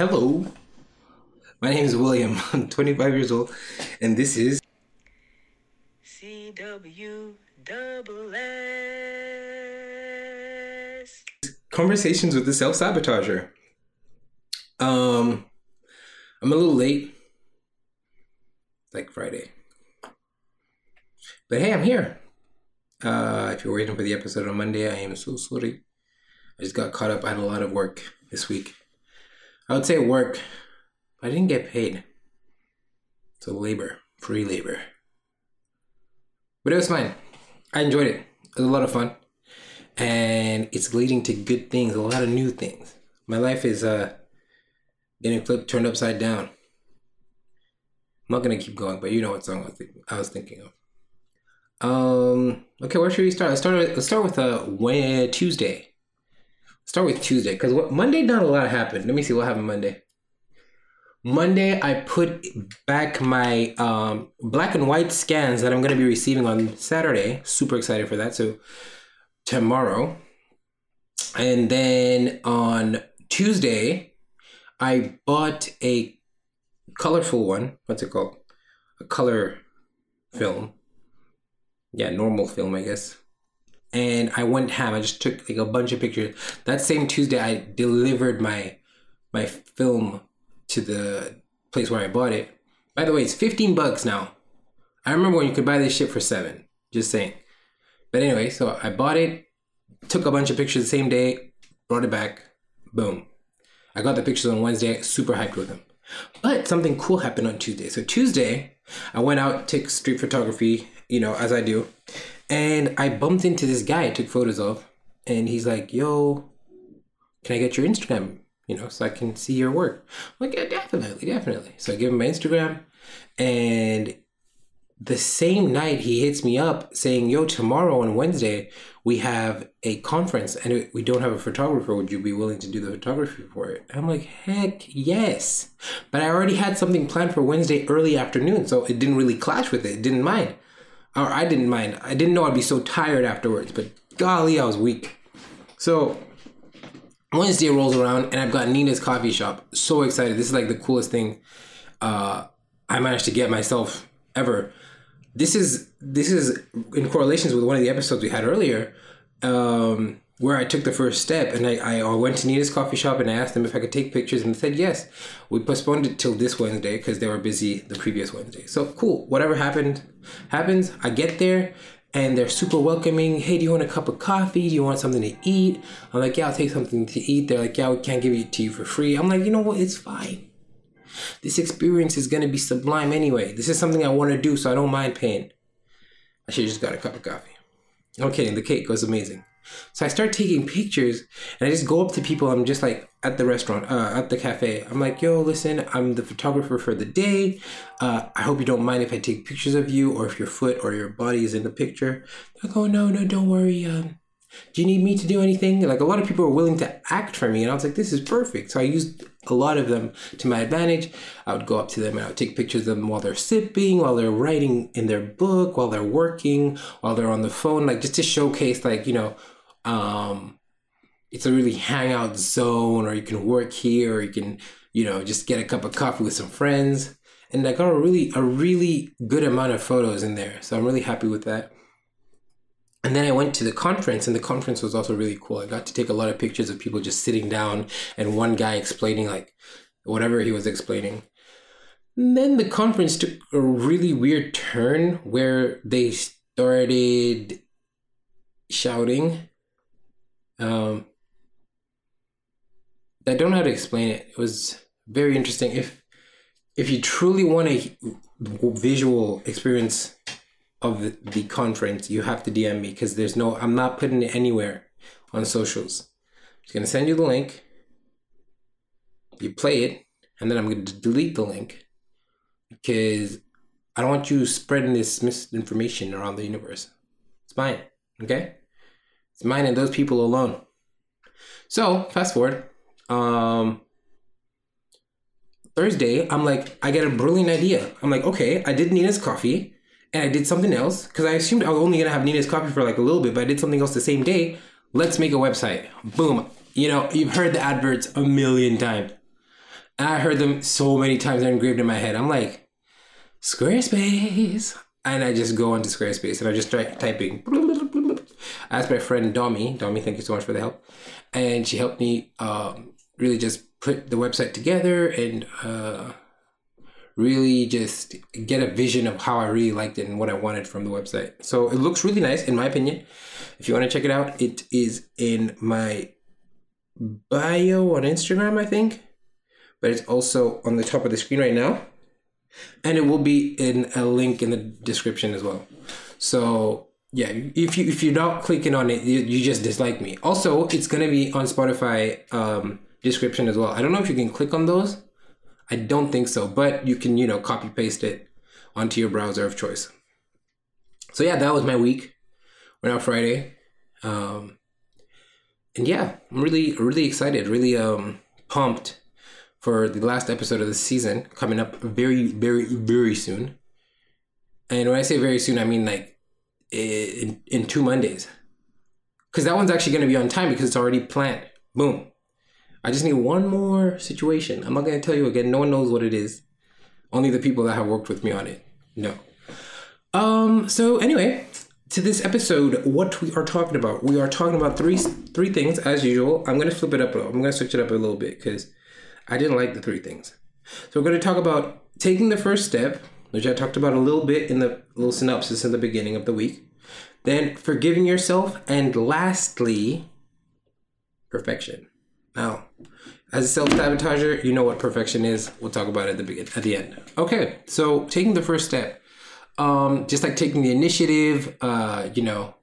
Hello. My name is William. I'm 25 years old, and this is CW. Conversations with the Self Sabotager. Um, I'm a little late, like Friday, but hey, I'm here. Uh, if you're waiting for the episode on Monday, I am so sorry. I just got caught up. I had a lot of work this week. I would say work, but I didn't get paid. So labor, free labor. But it was fine. I enjoyed it. It was a lot of fun. And it's leading to good things, a lot of new things. My life is uh getting flipped, turned upside down. I'm not gonna keep going, but you know what song I was, think- I was thinking of. Um. Okay, where should we start? Let's start. With, let's start with uh when, Tuesday. Start with Tuesday because what Monday not a lot happened. Let me see what happened Monday. Monday I put back my um, black and white scans that I'm gonna be receiving on Saturday. Super excited for that. So tomorrow, and then on Tuesday, I bought a colorful one. What's it called? A color film. Yeah, normal film, I guess and I went ham. I just took like a bunch of pictures. That same Tuesday, I delivered my my film to the place where I bought it. By the way, it's fifteen bucks now. I remember when you could buy this shit for seven. Just saying. But anyway, so I bought it, took a bunch of pictures the same day, brought it back. Boom. I got the pictures on Wednesday. Super hyped with them. But something cool happened on Tuesday. So Tuesday, I went out, took street photography, you know, as I do. And I bumped into this guy I took photos of, and he's like, "Yo, can I get your Instagram? You know, so I can see your work." I'm like, "Yeah, definitely, definitely." So I give him my Instagram, and the same night he hits me up saying, "Yo, tomorrow on Wednesday we have a conference, and we don't have a photographer. Would you be willing to do the photography for it?" I'm like, "Heck yes!" But I already had something planned for Wednesday early afternoon, so it didn't really clash with it. it didn't mind or I didn't mind. I didn't know I'd be so tired afterwards, but golly, I was weak. So Wednesday rolls around and I've got Nina's coffee shop. So excited. This is like the coolest thing uh, I managed to get myself ever. This is this is in correlations with one of the episodes we had earlier, um, where I took the first step and I, I went to Nina's coffee shop and I asked them if I could take pictures and they said yes. We postponed it till this Wednesday because they were busy the previous Wednesday. So cool. Whatever happened happens. I get there and they're super welcoming. Hey, do you want a cup of coffee? Do you want something to eat? I'm like, yeah, I'll take something to eat. They're like, yeah, we can't give it to you for free. I'm like, you know what? It's fine. This experience is gonna be sublime anyway. This is something I want to do, so I don't mind paying. I should just got a cup of coffee. I'm kidding. The cake was amazing. So I start taking pictures, and I just go up to people. I'm just like at the restaurant, uh, at the cafe. I'm like, "Yo, listen, I'm the photographer for the day. Uh, I hope you don't mind if I take pictures of you, or if your foot or your body is in the picture." They're like, "Oh no, no, don't worry. Um, do you need me to do anything?" Like a lot of people are willing to act for me, and I was like, "This is perfect." So I used a lot of them to my advantage. I would go up to them and I would take pictures of them while they're sipping, while they're writing in their book, while they're working, while they're on the phone, like just to showcase, like you know um, it's a really hangout zone, or you can work here, or you can, you know, just get a cup of coffee with some friends. And I got a really, a really good amount of photos in there. So I'm really happy with that. And then I went to the conference, and the conference was also really cool. I got to take a lot of pictures of people just sitting down and one guy explaining, like, whatever he was explaining. And then the conference took a really weird turn where they started shouting um, I don't know how to explain it. It was very interesting. If if you truly want a visual experience of the, the conference, you have to DM me because there's no. I'm not putting it anywhere on socials. I'm just gonna send you the link. You play it, and then I'm gonna delete the link because I don't want you spreading this misinformation around the universe. It's mine, okay? It's mine and those people alone. So fast forward. Um, Thursday, I'm like, I get a brilliant idea. I'm like, okay, I did Nina's coffee and I did something else because I assumed I was only gonna have Nina's coffee for like a little bit, but I did something else the same day. Let's make a website. Boom. You know, you've heard the adverts a million times. I heard them so many times, they're engraved in my head. I'm like, Squarespace. And I just go onto Squarespace and I just start typing. Asked my friend Domi. Domi, thank you so much for the help. And she helped me um, really just put the website together and uh, really just get a vision of how I really liked it and what I wanted from the website. So it looks really nice, in my opinion. If you want to check it out, it is in my bio on Instagram, I think. But it's also on the top of the screen right now. And it will be in a link in the description as well. So yeah, if you if you're not clicking on it, you, you just dislike me. Also, it's gonna be on Spotify um, description as well. I don't know if you can click on those. I don't think so, but you can you know copy paste it onto your browser of choice. So yeah, that was my week. Went out Friday, um, and yeah, I'm really really excited, really um, pumped for the last episode of the season coming up very very very soon. And when I say very soon, I mean like in, in two Mondays. Because that one's actually going to be on time because it's already planned. Boom. I just need one more situation. I'm not going to tell you again. No one knows what it is. Only the people that have worked with me on it know. Um. So anyway, to this episode, what we are talking about, we are talking about three three things as usual. I'm going to flip it up. I'm going to switch it up a little bit because I didn't like the three things. So we're going to talk about taking the first step, which I talked about a little bit in the little synopsis in the beginning of the week. Then forgiving yourself, and lastly, perfection. Now, as a self sabotager, you know what perfection is. We'll talk about it at the begin- at the end. Okay, so taking the first step, um, just like taking the initiative, uh, you know,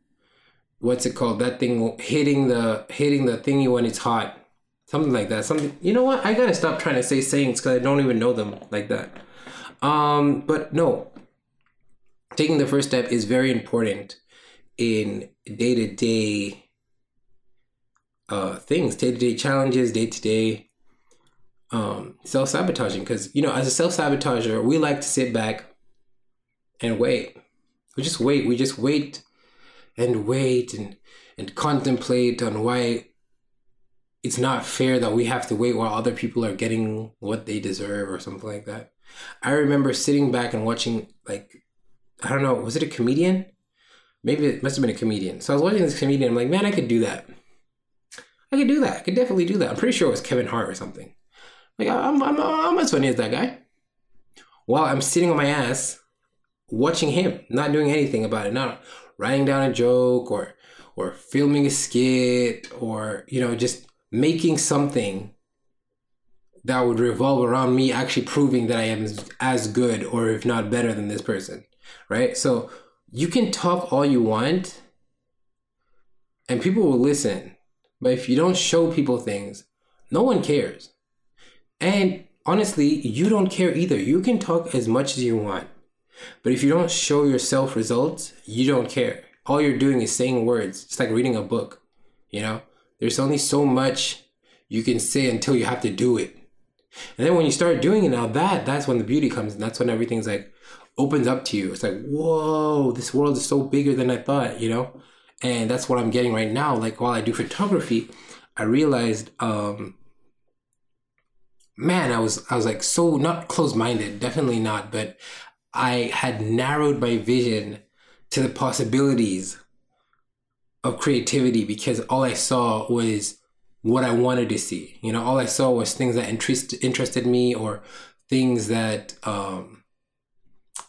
what's it called? That thing hitting the hitting the thingy when it's hot, something like that. Something. You know what? I gotta stop trying to say sayings because I don't even know them like that. Um, but no, taking the first step is very important in day to day uh things, day to day challenges, day to day um self sabotaging. Because you know, as a self sabotager, we like to sit back and wait. We just wait. We just wait and wait and and contemplate on why it's not fair that we have to wait while other people are getting what they deserve or something like that. I remember sitting back and watching like I don't know, was it a comedian? Maybe it must have been a comedian. So I was watching this comedian. I'm like, man, I could do that. I could do that. I could definitely do that. I'm pretty sure it was Kevin Hart or something. Like I'm, I'm, I'm as funny as that guy. While I'm sitting on my ass, watching him, not doing anything about it, not writing down a joke or or filming a skit or you know just making something that would revolve around me actually proving that I am as good or if not better than this person, right? So you can talk all you want and people will listen. But if you don't show people things, no one cares. And honestly, you don't care either. You can talk as much as you want. But if you don't show yourself results, you don't care. All you're doing is saying words. It's like reading a book, you know? There's only so much you can say until you have to do it. And then when you start doing it now, that that's when the beauty comes, and that's when everything's like opens up to you. It's like, whoa, this world is so bigger than I thought, you know? And that's what I'm getting right now. Like while I do photography, I realized, um, man, I was I was like so not close minded, definitely not, but I had narrowed my vision to the possibilities of creativity because all I saw was what I wanted to see. You know, all I saw was things that interest, interested me or things that um,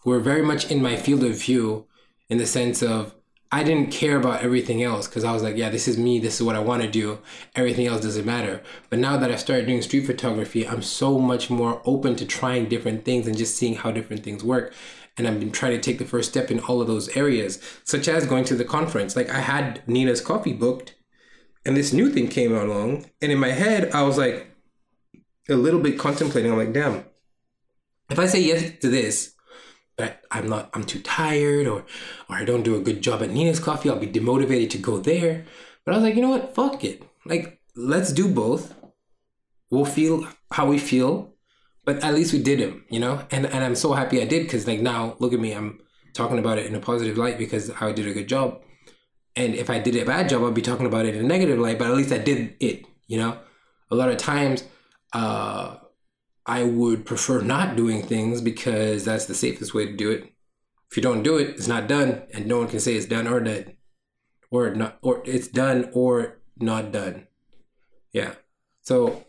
were very much in my field of view in the sense of I didn't care about everything else because I was like, yeah, this is me. This is what I want to do. Everything else doesn't matter. But now that I've started doing street photography, I'm so much more open to trying different things and just seeing how different things work. And I've been trying to take the first step in all of those areas, such as going to the conference. Like I had Nina's coffee booked, and this new thing came along. And in my head, I was like a little bit contemplating. I'm like, damn, if I say yes to this, but I'm not, I'm too tired or, or I don't do a good job at Nina's coffee, I'll be demotivated to go there. But I was like, you know what? Fuck it. Like, let's do both. We'll feel how we feel, but at least we did them, you know? And, and I'm so happy I did because, like, now look at me. I'm talking about it in a positive light because I did a good job. And if I did a bad job, I'd be talking about it in a negative light, but at least I did it, you know? A lot of times, uh, I would prefer not doing things because that's the safest way to do it. If you don't do it, it's not done, and no one can say it's done or dead, or not, or it's done or not done. Yeah. So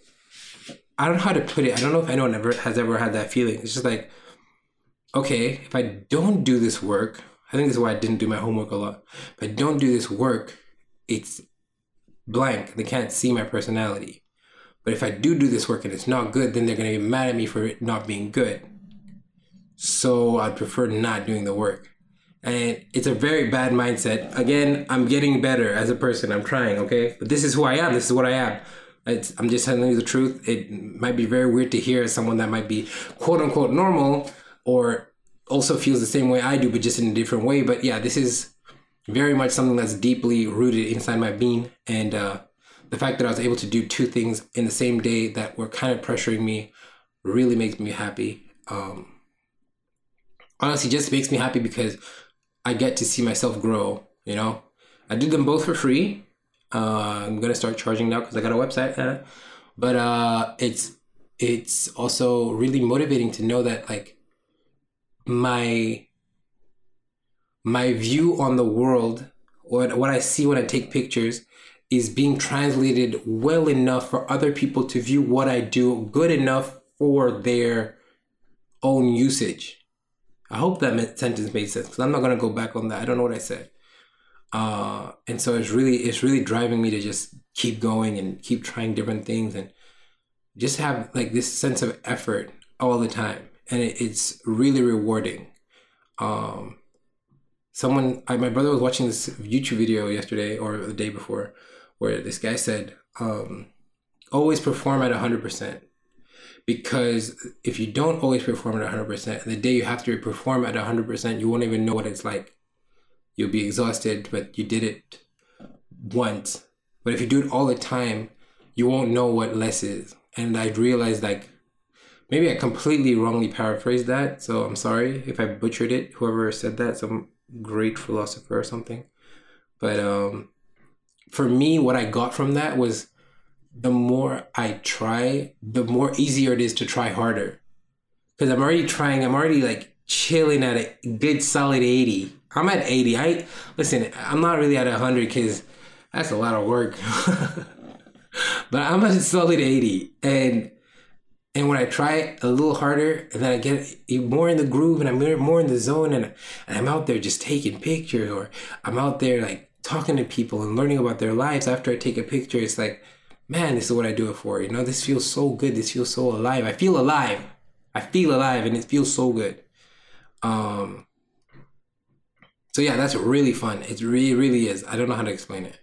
I don't know how to put it. I don't know if anyone ever has ever had that feeling. It's just like, okay, if I don't do this work, I think this is why I didn't do my homework a lot. If I don't do this work, it's blank. They can't see my personality. But if I do do this work and it's not good, then they're going to be mad at me for it not being good. So I'd prefer not doing the work. And it's a very bad mindset. Again, I'm getting better as a person. I'm trying, okay? But this is who I am. This is what I am. It's, I'm just telling you the truth. It might be very weird to hear as someone that might be quote unquote normal or also feels the same way I do, but just in a different way. But yeah, this is very much something that's deeply rooted inside my being. And uh, the fact that I was able to do two things in the same day that were kind of pressuring me really makes me happy. Um, honestly, just makes me happy because I get to see myself grow. You know, I did them both for free. Uh, I'm gonna start charging now because I got a website. But uh, it's it's also really motivating to know that like my my view on the world, what what I see when I take pictures, is being translated well enough for other people to view what I do good enough for their own usage. I hope that sentence made sense because I'm not gonna go back on that. I don't know what I said. Uh, and so it's really it's really driving me to just keep going and keep trying different things and just have like this sense of effort all the time, and it, it's really rewarding. Um, someone, I, my brother was watching this YouTube video yesterday or the day before, where this guy said, um, "Always perform at hundred percent." because if you don't always perform at 100% the day you have to perform at 100% you won't even know what it's like you'll be exhausted but you did it once but if you do it all the time you won't know what less is and i realized like maybe i completely wrongly paraphrased that so i'm sorry if i butchered it whoever said that some great philosopher or something but um for me what i got from that was the more I try, the more easier it is to try harder. Because I'm already trying, I'm already like chilling at a good solid 80. I'm at 80. I listen, I'm not really at 100 because that's a lot of work. but I'm at solid 80. And and when I try a little harder, and then I get more in the groove and I'm more in the zone, and, and I'm out there just taking pictures, or I'm out there like talking to people and learning about their lives after I take a picture, it's like, man, this is what I do it for. You know, this feels so good. This feels so alive. I feel alive. I feel alive and it feels so good. Um so yeah, that's really fun. It really, really is. I don't know how to explain it.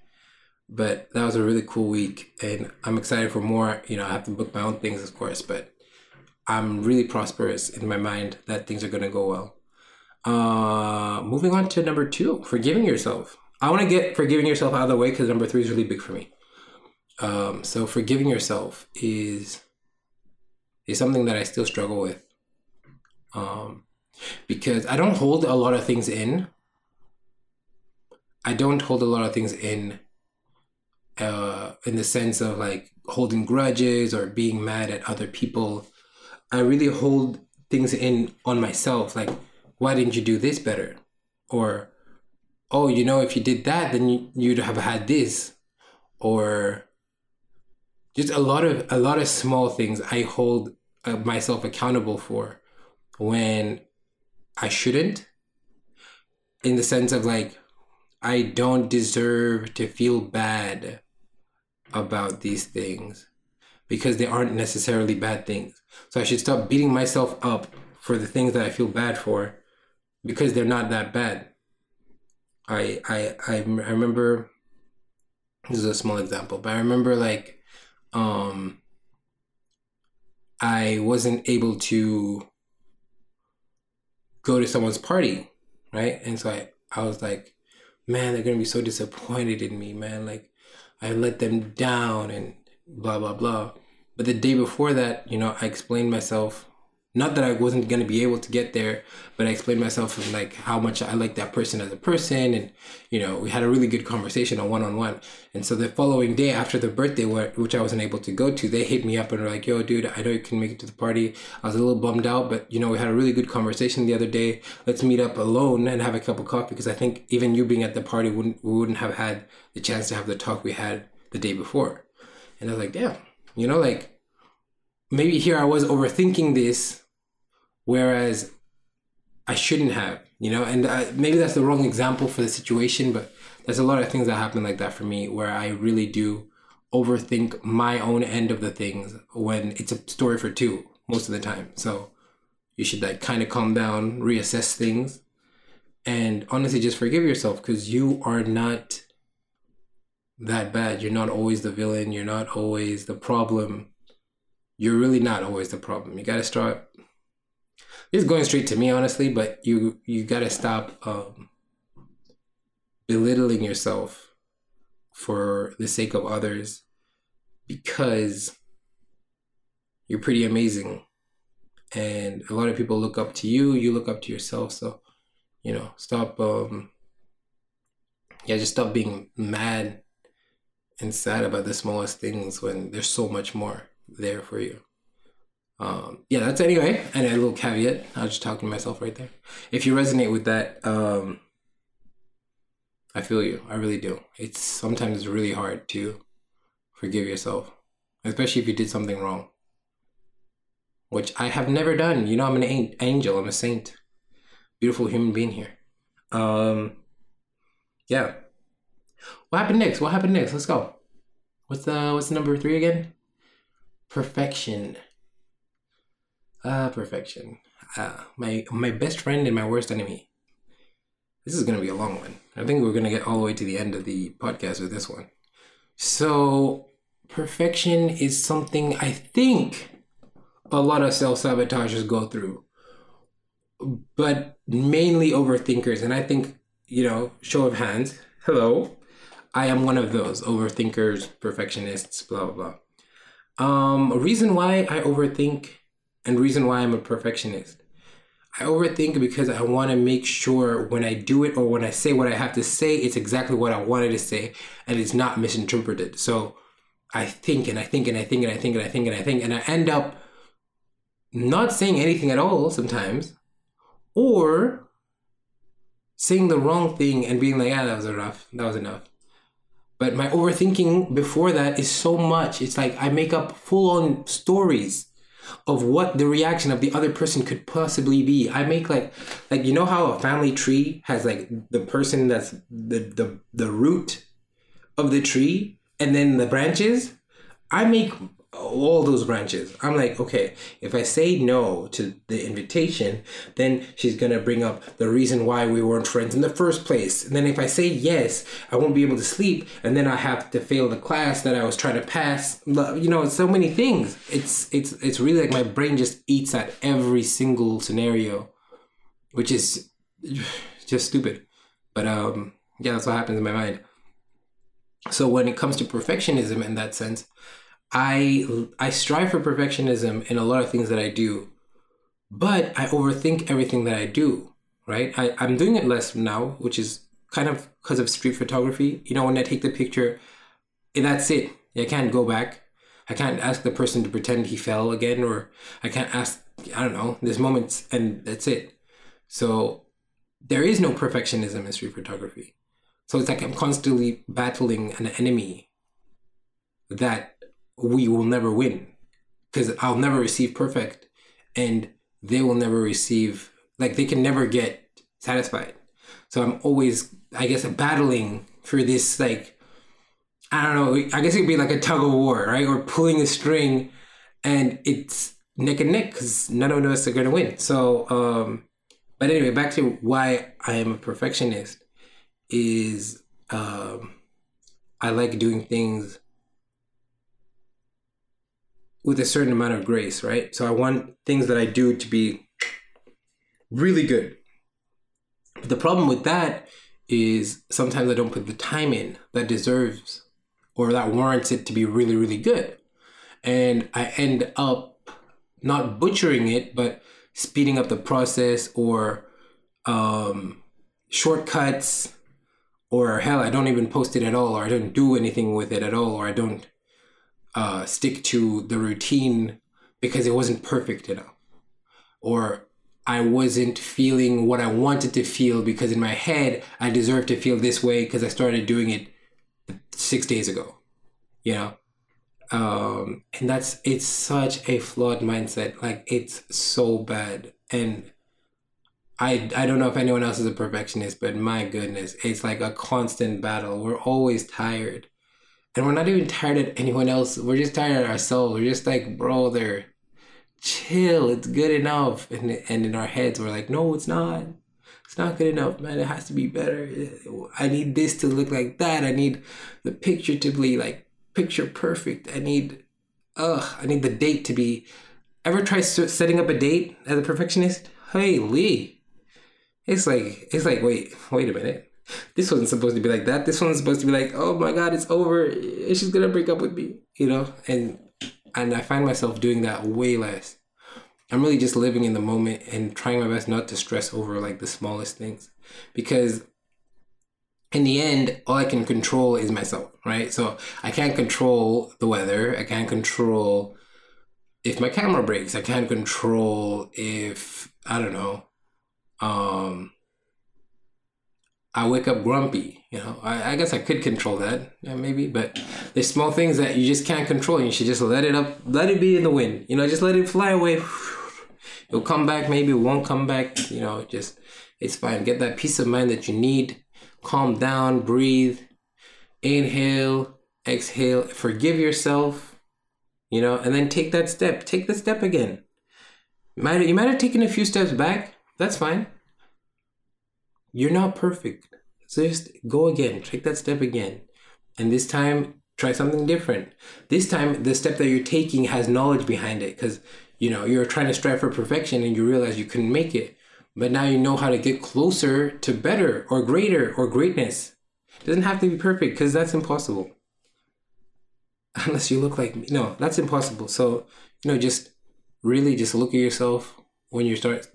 But that was a really cool week and I'm excited for more. You know, I have to book my own things of course, but I'm really prosperous in my mind that things are gonna go well. Uh moving on to number two, forgiving yourself. I want to get forgiving yourself out of the way because number three is really big for me. Um, so forgiving yourself is is something that I still struggle with. Um, because I don't hold a lot of things in. I don't hold a lot of things in uh, in the sense of like holding grudges or being mad at other people. I really hold things in on myself like why didn't you do this better? Or oh, you know if you did that then you, you'd have had this or just a lot of a lot of small things I hold uh, myself accountable for when I shouldn't in the sense of like I don't deserve to feel bad about these things because they aren't necessarily bad things. So I should stop beating myself up for the things that I feel bad for because they're not that bad. I I I, I remember this is a small example, but I remember like um, I wasn't able to go to someone's party, right? And so I, I was like, man, they're gonna be so disappointed in me, man. Like I let them down and blah blah blah. But the day before that, you know, I explained myself Not that I wasn't gonna be able to get there, but I explained myself like how much I like that person as a person, and you know we had a really good conversation on one on one. And so the following day after the birthday, which I wasn't able to go to, they hit me up and were like, "Yo, dude, I know you can make it to the party. I was a little bummed out, but you know we had a really good conversation the other day. Let's meet up alone and have a cup of coffee because I think even you being at the party wouldn't we wouldn't have had the chance to have the talk we had the day before." And I was like, "Damn, you know, like maybe here I was overthinking this." Whereas I shouldn't have, you know, and uh, maybe that's the wrong example for the situation, but there's a lot of things that happen like that for me where I really do overthink my own end of the things when it's a story for two most of the time. So you should like kind of calm down, reassess things, and honestly just forgive yourself because you are not that bad. You're not always the villain. You're not always the problem. You're really not always the problem. You got to start is going straight to me honestly but you you gotta stop um, belittling yourself for the sake of others because you're pretty amazing. And a lot of people look up to you you look up to yourself. So you know stop um yeah just stop being mad and sad about the smallest things when there's so much more there for you um, yeah, that's anyway. And a little caveat. I was just talking to myself right there. If you resonate with that, um, I feel you. I really do. It's sometimes really hard to forgive yourself, especially if you did something wrong, which I have never done. You know, I'm an angel. I'm a saint, beautiful human being here. Um, yeah. What happened next? What happened next? Let's go. What's the what's the number three again? Perfection. Ah, perfection. Ah, my my best friend and my worst enemy. This is gonna be a long one. I think we're gonna get all the way to the end of the podcast with this one. So, perfection is something I think a lot of self sabotagers go through, but mainly overthinkers. And I think, you know, show of hands, hello, I am one of those overthinkers, perfectionists, blah, blah, blah. Um, a reason why I overthink and reason why I'm a perfectionist. I overthink because I want to make sure when I do it or when I say what I have to say, it's exactly what I wanted to say and it's not misinterpreted. So I think and I think and I think and I think and I think and I think and I end up not saying anything at all sometimes or saying the wrong thing and being like, ah, that was enough. That was enough. But my overthinking before that is so much. It's like I make up full on stories of what the reaction of the other person could possibly be. I make like like you know how a family tree has like the person that's the the the root of the tree and then the branches. I make all those branches. I'm like, okay, if I say no to the invitation, then she's gonna bring up the reason why we weren't friends in the first place. And then if I say yes, I won't be able to sleep, and then I have to fail the class that I was trying to pass. You know, so many things. It's it's it's really like my brain just eats at every single scenario, which is just stupid. But um, yeah, that's what happens in my mind. So when it comes to perfectionism in that sense, I I strive for perfectionism in a lot of things that I do, but I overthink everything that I do. Right? I, I'm doing it less now, which is kind of because of street photography. You know, when I take the picture, eh, that's it. I can't go back. I can't ask the person to pretend he fell again, or I can't ask. I don't know. There's moments, and that's it. So there is no perfectionism in street photography. So it's like I'm constantly battling an enemy that we will never win because I'll never receive perfect and they will never receive, like, they can never get satisfied. So I'm always, I guess, battling for this, like, I don't know, I guess it'd be like a tug of war, right? Or pulling a string and it's neck and neck because none of us are going to win. So, um, but anyway, back to why I am a perfectionist is um, I like doing things with a certain amount of grace, right? So I want things that I do to be really good. But the problem with that is sometimes I don't put the time in that deserves or that warrants it to be really, really good. And I end up not butchering it, but speeding up the process or um, shortcuts or hell, I don't even post it at all, or I don't do anything with it at all, or I don't uh, stick to the routine because it wasn't perfect enough, or I wasn't feeling what I wanted to feel because in my head I deserve to feel this way because I started doing it six days ago, you know. Um, and that's it's such a flawed mindset. Like it's so bad, and I I don't know if anyone else is a perfectionist, but my goodness, it's like a constant battle. We're always tired. And we're not even tired of anyone else. We're just tired of ourselves. We're just like, bro, they're chill. It's good enough. And and in our heads, we're like, no, it's not. It's not good enough, man. It has to be better. I need this to look like that. I need the picture to be like picture perfect. I need, ugh, I need the date to be. Ever try setting up a date as a perfectionist? Hey, Lee, it's like it's like wait wait a minute. This wasn't supposed to be like that. This one's supposed to be like, oh my god, it's over. She's gonna break up with me, you know. And and I find myself doing that way less. I'm really just living in the moment and trying my best not to stress over like the smallest things, because in the end, all I can control is myself, right? So I can't control the weather. I can't control if my camera breaks. I can't control if I don't know um, I wake up grumpy. You know, I, I guess I could control that, yeah, maybe, but there's small things that you just can't control. You should just let it up, let it be in the wind. You know, just let it fly away. It'll come back, maybe it won't come back. You know, just it's fine. Get that peace of mind that you need. Calm down, breathe, inhale, exhale, forgive yourself. You know, and then take that step. Take the step again. Might you might have taken a few steps back, that's fine. You're not perfect. So just go again, take that step again. And this time, try something different. This time, the step that you're taking has knowledge behind it because, you know, you're trying to strive for perfection and you realize you couldn't make it. But now you know how to get closer to better or greater or greatness. It doesn't have to be perfect because that's impossible. Unless you look like me. No, that's impossible. So, you know, just really just look at yourself when you start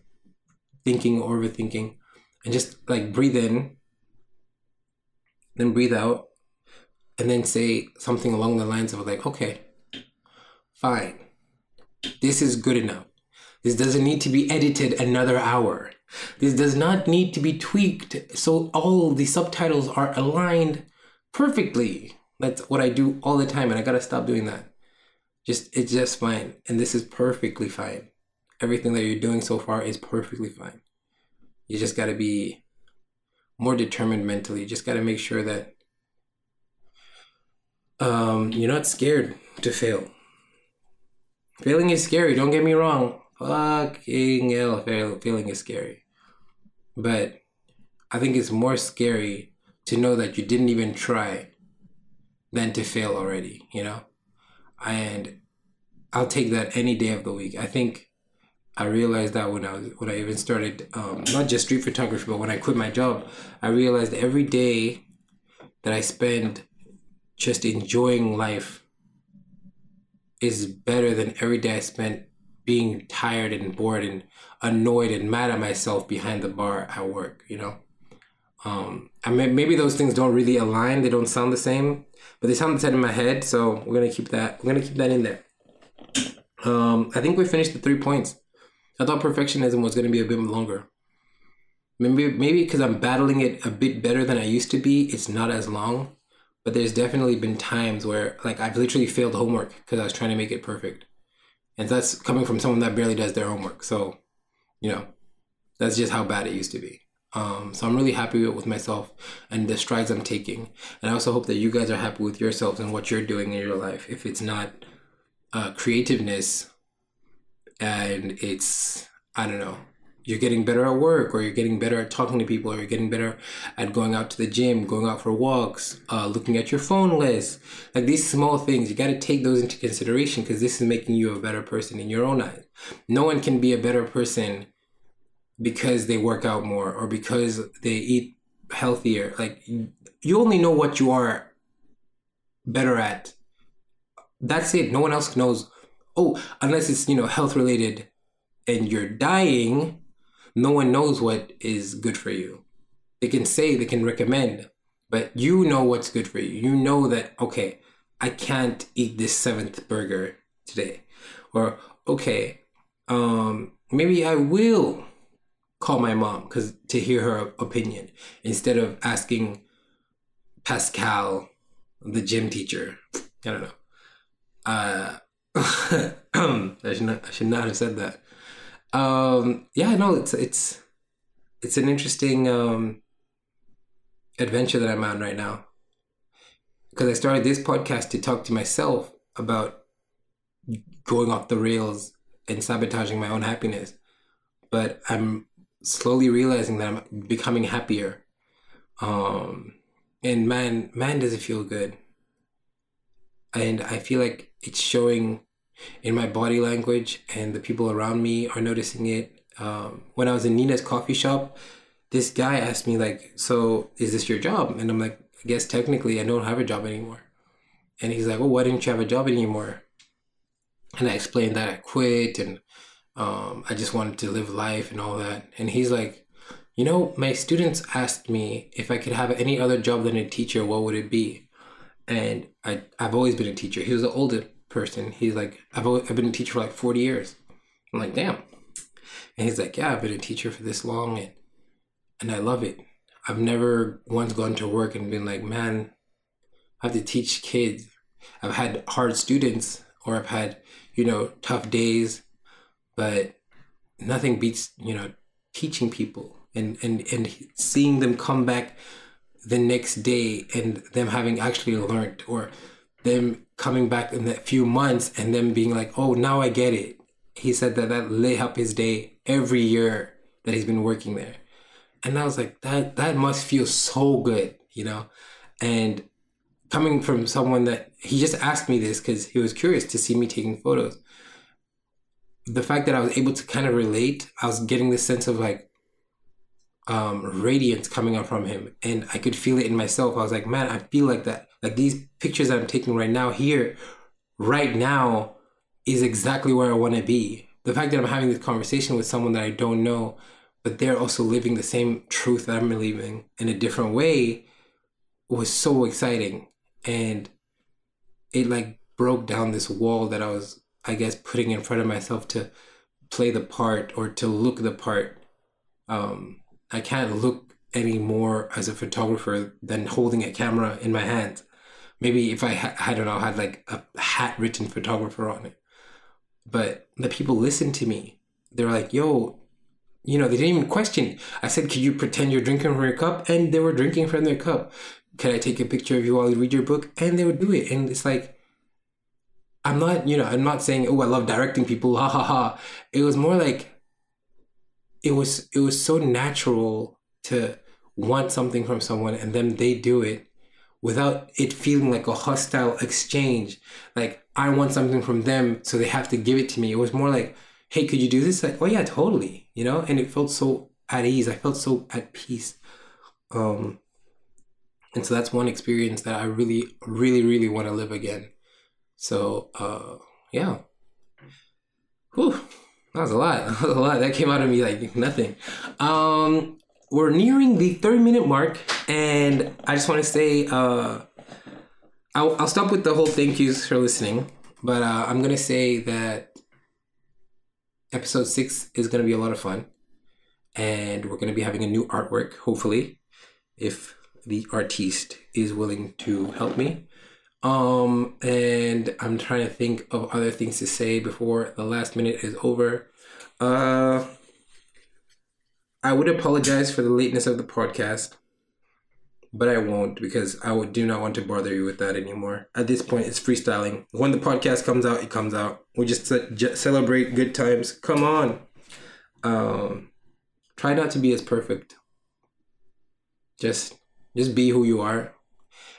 thinking or overthinking and just like breathe in then breathe out and then say something along the lines of like okay fine. This is good enough. This doesn't need to be edited another hour. This does not need to be tweaked. So all the subtitles are aligned perfectly. That's what i do all the time and i gotta stop doing that. Just it's just fine and this is perfectly fine. Everything that you're doing so far is perfectly fine. You just got to be more determined mentally. You just got to make sure that um, you're not scared to fail. Failing is scary. Don't get me wrong. Fucking hell, fail, failing is scary. But I think it's more scary to know that you didn't even try than to fail already, you know? And I'll take that any day of the week. I think I realized that when I was when I even started um, not just street photography, but when I quit my job, I realized every day that I spend just enjoying life is better than every day I spent being tired and bored and annoyed and mad at myself behind the bar at work. You know, um, I mean, maybe those things don't really align; they don't sound the same, but they sound the same in my head. So we're gonna keep that. We're gonna keep that in there. Um, I think we finished the three points. I thought perfectionism was going to be a bit longer. Maybe maybe because I'm battling it a bit better than I used to be, it's not as long. But there's definitely been times where like I've literally failed homework because I was trying to make it perfect, and that's coming from someone that barely does their homework. So, you know, that's just how bad it used to be. Um, so I'm really happy with myself and the strides I'm taking, and I also hope that you guys are happy with yourselves and what you're doing in your life. If it's not uh, creativeness and it's I don't know you're getting better at work or you're getting better at talking to people or you're getting better at going out to the gym going out for walks uh, looking at your phone list. Like these small things you got to take those into consideration because this is making you a better person in your own eyes. No one can be a better person because they work out more or because they eat healthier. Like you only know what you are better at. That's it. No one else knows oh, unless it's you know health related, and you're dying, no one knows what is good for you. They can say they can recommend, but you know what's good for you. You know that okay, I can't eat this seventh burger today, or okay, um, maybe I will call my mom because to hear her opinion instead of asking Pascal, the gym teacher. I don't know. Uh, I should not. I should not have said that. Um, yeah, no, it's it's it's an interesting um, adventure that I'm on right now because I started this podcast to talk to myself about going off the rails and sabotaging my own happiness. But I'm slowly realizing that I'm becoming happier. Um, and man, man, does it feel good. And I feel like it's showing in my body language, and the people around me are noticing it. Um, when I was in Nina's coffee shop, this guy asked me like, "So is this your job?" And I'm like, "I guess technically I don't have a job anymore." And he's like, "Well, why didn't you have a job anymore?" And I explained that I quit and um, I just wanted to live life and all that. And he's like, you know, my students asked me if I could have any other job than a teacher, what would it be? And I, I've always been a teacher. He was an older person. He's like, I've, I've been a teacher for like 40 years. I'm like, damn. And he's like, yeah, I've been a teacher for this long and, and I love it. I've never once gone to work and been like, man, I have to teach kids. I've had hard students or I've had, you know, tough days but nothing beats you know teaching people and and and seeing them come back the next day and them having actually learned or them coming back in that few months and them being like oh now i get it he said that that lit up his day every year that he's been working there and i was like that that must feel so good you know and coming from someone that he just asked me this because he was curious to see me taking photos the fact that I was able to kind of relate, I was getting this sense of like um radiance coming up from him and I could feel it in myself. I was like, man, I feel like that. Like these pictures I'm taking right now here, right now, is exactly where I want to be. The fact that I'm having this conversation with someone that I don't know, but they're also living the same truth that I'm living in a different way was so exciting. And it like broke down this wall that I was I guess putting in front of myself to play the part or to look the part. Um, I can't look anymore as a photographer than holding a camera in my hand. Maybe if I ha- I don't know had like a hat written photographer on it, but the people listened to me. They're like, "Yo, you know," they didn't even question. I said, "Could you pretend you're drinking from your cup?" And they were drinking from their cup. Can I take a picture of you while you read your book? And they would do it. And it's like I'm not, you know, I'm not saying, oh, I love directing people, ha ha ha. It was more like it was it was so natural to want something from someone and then they do it without it feeling like a hostile exchange. Like I want something from them, so they have to give it to me. It was more like, hey, could you do this? Like, oh yeah, totally. You know, and it felt so at ease. I felt so at peace. Um and so that's one experience that I really, really, really want to live again. So uh, yeah. Whew. That was a lot. That was a lot. That came out of me like nothing. Um, we're nearing the 30 minute mark, and I just want to say uh, I'll, I'll stop with the whole thank yous for listening, but uh, I'm going to say that episode six is going to be a lot of fun, and we're going to be having a new artwork, hopefully, if the artiste is willing to help me. Um, and I'm trying to think of other things to say before the last minute is over. Uh, I would apologize for the lateness of the podcast, but I won't because I would do not want to bother you with that anymore. At this point, it's freestyling. When the podcast comes out, it comes out. We just ce- celebrate good times. Come on. Um, try not to be as perfect. Just, just be who you are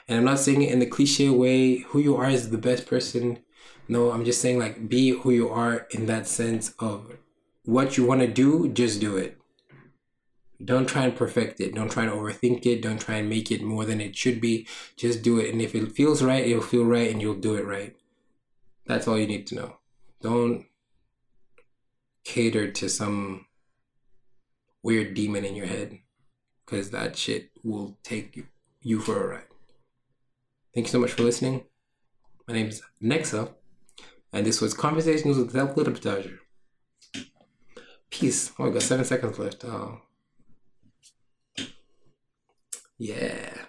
and I'm not saying it in the cliche way, who you are is the best person. No, I'm just saying like be who you are in that sense of what you want to do, just do it. Don't try and perfect it. Don't try to overthink it. Don't try and make it more than it should be. Just do it. And if it feels right, it'll feel right and you'll do it right. That's all you need to know. Don't cater to some weird demon in your head because that shit will take you, for a ride. Thank you so much for listening. My name is Nexuh, and this was Conversations with Self Literature. Peace. Oh, I got seven seconds left. Oh. Yeah.